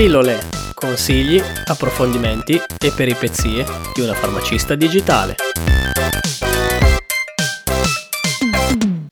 Pillole, consigli, approfondimenti e peripezie di una farmacista digitale.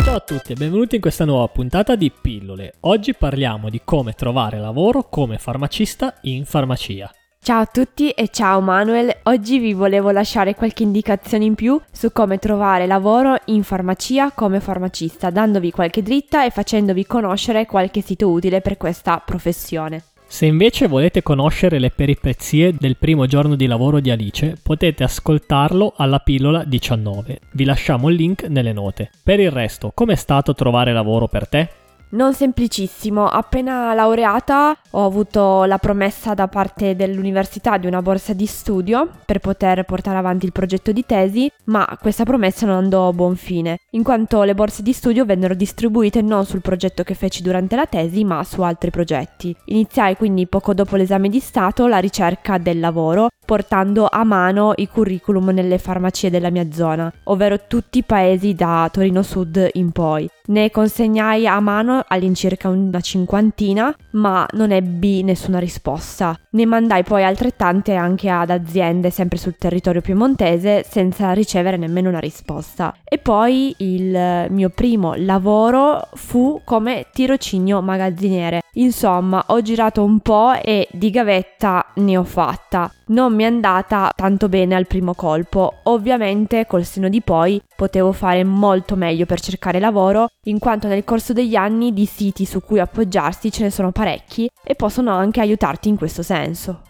Ciao a tutti e benvenuti in questa nuova puntata di Pillole. Oggi parliamo di come trovare lavoro come farmacista in farmacia. Ciao a tutti e ciao Manuel, oggi vi volevo lasciare qualche indicazione in più su come trovare lavoro in farmacia come farmacista, dandovi qualche dritta e facendovi conoscere qualche sito utile per questa professione. Se invece volete conoscere le peripezie del primo giorno di lavoro di Alice, potete ascoltarlo alla pillola 19. Vi lasciamo il link nelle note. Per il resto, com'è stato trovare lavoro per te? Non semplicissimo, appena laureata ho avuto la promessa da parte dell'università di una borsa di studio per poter portare avanti il progetto di tesi, ma questa promessa non andò a buon fine, in quanto le borse di studio vennero distribuite non sul progetto che feci durante la tesi, ma su altri progetti. Iniziai quindi poco dopo l'esame di Stato la ricerca del lavoro, portando a mano i curriculum nelle farmacie della mia zona, ovvero tutti i paesi da Torino Sud in poi. Ne consegnai a mano all'incirca una cinquantina, ma non ebbi nessuna risposta. Ne mandai poi altrettante anche ad aziende sempre sul territorio piemontese senza ricevere nemmeno una risposta. E poi il mio primo lavoro fu come tirocinio magazziniere. Insomma, ho girato un po' e di gavetta ne ho fatta. Non mi è andata tanto bene al primo colpo. Ovviamente col seno di poi potevo fare molto meglio per cercare lavoro, in quanto nel corso degli anni di siti su cui appoggiarsi ce ne sono parecchi e possono anche aiutarti in questo senso.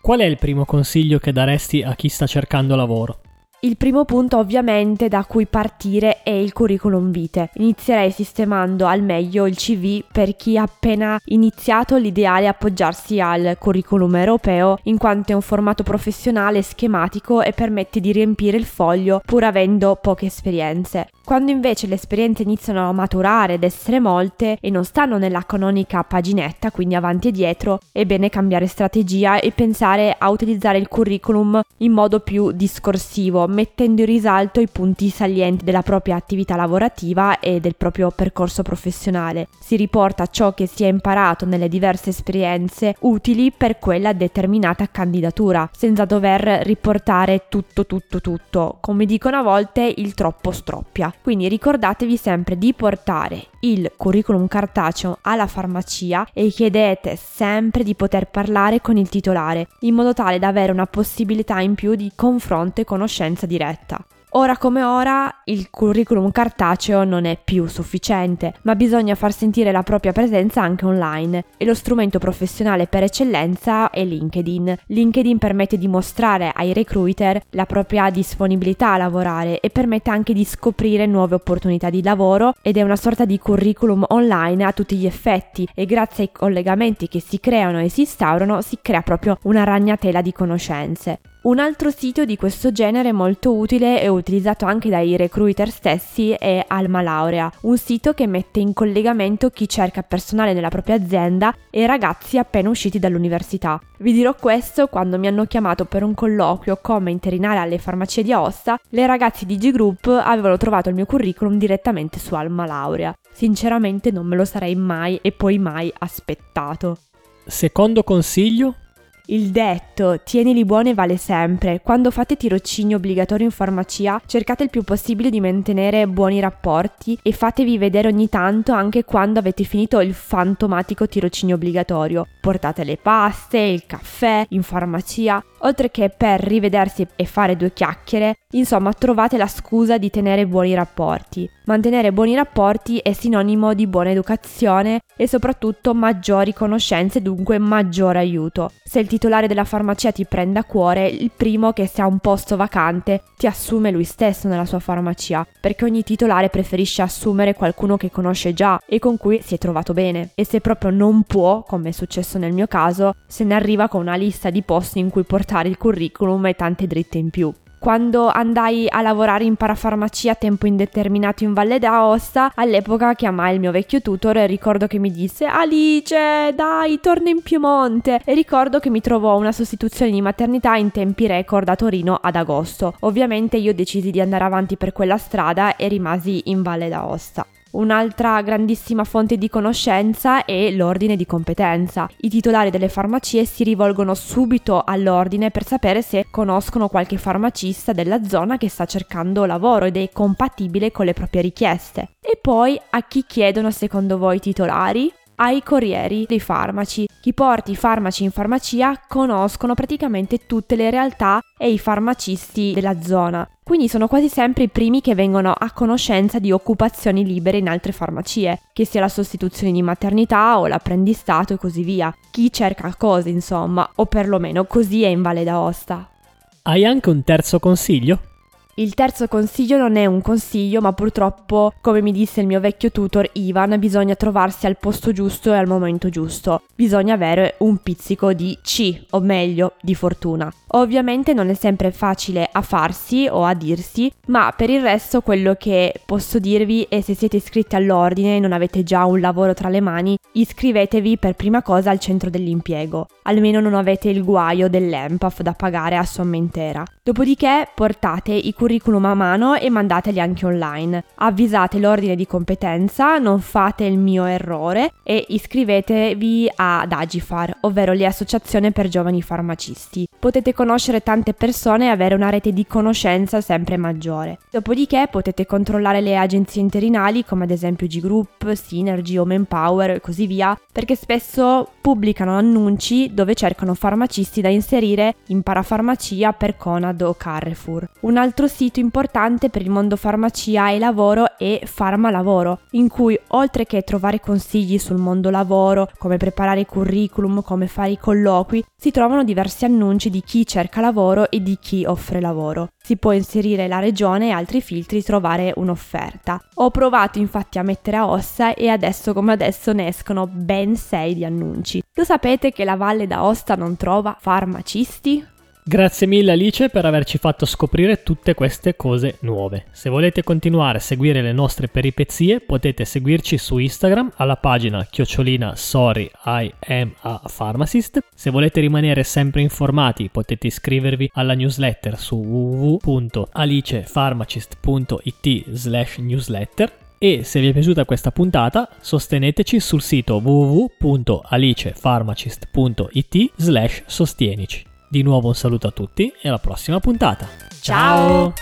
Qual è il primo consiglio che daresti a chi sta cercando lavoro? Il primo punto ovviamente da cui partire è il curriculum vitae. Inizierei sistemando al meglio il CV per chi ha appena iniziato l'ideale è appoggiarsi al curriculum europeo in quanto è un formato professionale schematico e permette di riempire il foglio pur avendo poche esperienze. Quando invece le esperienze iniziano a maturare ed essere molte e non stanno nella canonica paginetta, quindi avanti e dietro, è bene cambiare strategia e pensare a utilizzare il curriculum in modo più discorsivo, mettendo in risalto i punti salienti della propria attività lavorativa e del proprio percorso professionale. Si riporta ciò che si è imparato nelle diverse esperienze utili per quella determinata candidatura, senza dover riportare tutto tutto tutto. Come dicono a volte, il troppo stroppia. Quindi ricordatevi sempre di portare il curriculum cartaceo alla farmacia e chiedete sempre di poter parlare con il titolare, in modo tale da avere una possibilità in più di confronto e conoscenza diretta. Ora come ora il curriculum cartaceo non è più sufficiente, ma bisogna far sentire la propria presenza anche online e lo strumento professionale per eccellenza è LinkedIn. LinkedIn permette di mostrare ai recruiter la propria disponibilità a lavorare e permette anche di scoprire nuove opportunità di lavoro ed è una sorta di curriculum online a tutti gli effetti e grazie ai collegamenti che si creano e si instaurano si crea proprio una ragnatela di conoscenze. Un altro sito di questo genere molto utile e utilizzato anche dai recruiter stessi è Alma Laurea, un sito che mette in collegamento chi cerca personale nella propria azienda e ragazzi appena usciti dall'università. Vi dirò questo quando mi hanno chiamato per un colloquio come interinale alle farmacie di Aosta, le ragazze di G Group avevano trovato il mio curriculum direttamente su Alma Laurea. Sinceramente non me lo sarei mai e poi mai aspettato. Secondo consiglio? Il detto tienili buone vale sempre. Quando fate tirocini obbligatori in farmacia, cercate il più possibile di mantenere buoni rapporti e fatevi vedere ogni tanto anche quando avete finito il fantomatico tirocinio obbligatorio. Portate le paste, il caffè in farmacia, oltre che per rivedersi e fare due chiacchiere, insomma trovate la scusa di tenere buoni rapporti. Mantenere buoni rapporti è sinonimo di buona educazione e soprattutto maggiori conoscenze, dunque maggiore aiuto. Se il titolare della farmacia ti prende a cuore, il primo che se ha un posto vacante ti assume lui stesso nella sua farmacia, perché ogni titolare preferisce assumere qualcuno che conosce già e con cui si è trovato bene. E se proprio non può, come è successo nel mio caso, se ne arriva con una lista di posti in cui portare il curriculum e tante dritte in più quando andai a lavorare in parafarmacia a tempo indeterminato in Valle d'Aosta, all'epoca chiamai il mio vecchio tutor e ricordo che mi disse Alice, dai, torna in Piemonte e ricordo che mi trovò una sostituzione di maternità in tempi record a Torino ad agosto. Ovviamente io decisi di andare avanti per quella strada e rimasi in Valle d'Aosta. Un'altra grandissima fonte di conoscenza è l'ordine di competenza. I titolari delle farmacie si rivolgono subito all'ordine per sapere se conoscono qualche farmacista della zona che sta cercando lavoro ed è compatibile con le proprie richieste. E poi a chi chiedono secondo voi i titolari? Ai corrieri dei farmaci. Chi porta i farmaci in farmacia conoscono praticamente tutte le realtà e i farmacisti della zona. Quindi sono quasi sempre i primi che vengono a conoscenza di occupazioni libere in altre farmacie, che sia la sostituzione di maternità o l'apprendistato e così via. Chi cerca cose, insomma, o perlomeno così è in Valle d'Aosta. Hai anche un terzo consiglio? Il terzo consiglio non è un consiglio, ma purtroppo, come mi disse il mio vecchio tutor Ivan, bisogna trovarsi al posto giusto e al momento giusto. Bisogna avere un pizzico di C, o meglio, di fortuna. Ovviamente non è sempre facile a farsi o a dirsi, ma per il resto quello che posso dirvi è se siete iscritti all'ordine e non avete già un lavoro tra le mani, iscrivetevi per prima cosa al centro dell'impiego. Almeno non avete il guaio dell'EMPAF da pagare a somma intera. Dopodiché portate i curriculum a mano e mandateli anche online. Avvisate l'ordine di competenza, non fate il mio errore e iscrivetevi ad Agifar, ovvero l'associazione per giovani farmacisti. Potete conoscere tante persone e avere una rete di conoscenza sempre maggiore. Dopodiché potete controllare le agenzie interinali come ad esempio G-Group, Synergy o Manpower e così via, perché spesso pubblicano annunci dove cercano farmacisti da inserire in parafarmacia per Conad o Carrefour. Un altro sito importante per il mondo farmacia e lavoro è Farmalavoro, in cui oltre che trovare consigli sul mondo lavoro, come preparare i curriculum, come fare i colloqui, si trovano diversi annunci di chi cerca lavoro e di chi offre lavoro. Si può inserire la regione e altri filtri trovare un'offerta. Ho provato infatti a mettere a ossa e adesso come adesso ne escono ben 6 di annunci. Lo sapete che la Valle d'Aosta non trova farmacisti? Grazie mille Alice per averci fatto scoprire tutte queste cose nuove. Se volete continuare a seguire le nostre peripezie potete seguirci su Instagram alla pagina chiocciolina sorry I am a pharmacist. Se volete rimanere sempre informati potete iscrivervi alla newsletter su www.alicepharmacist.it slash newsletter e se vi è piaciuta questa puntata sosteneteci sul sito www.alicepharmacist.it slash sostienici. Di nuovo un saluto a tutti e alla prossima puntata. Ciao.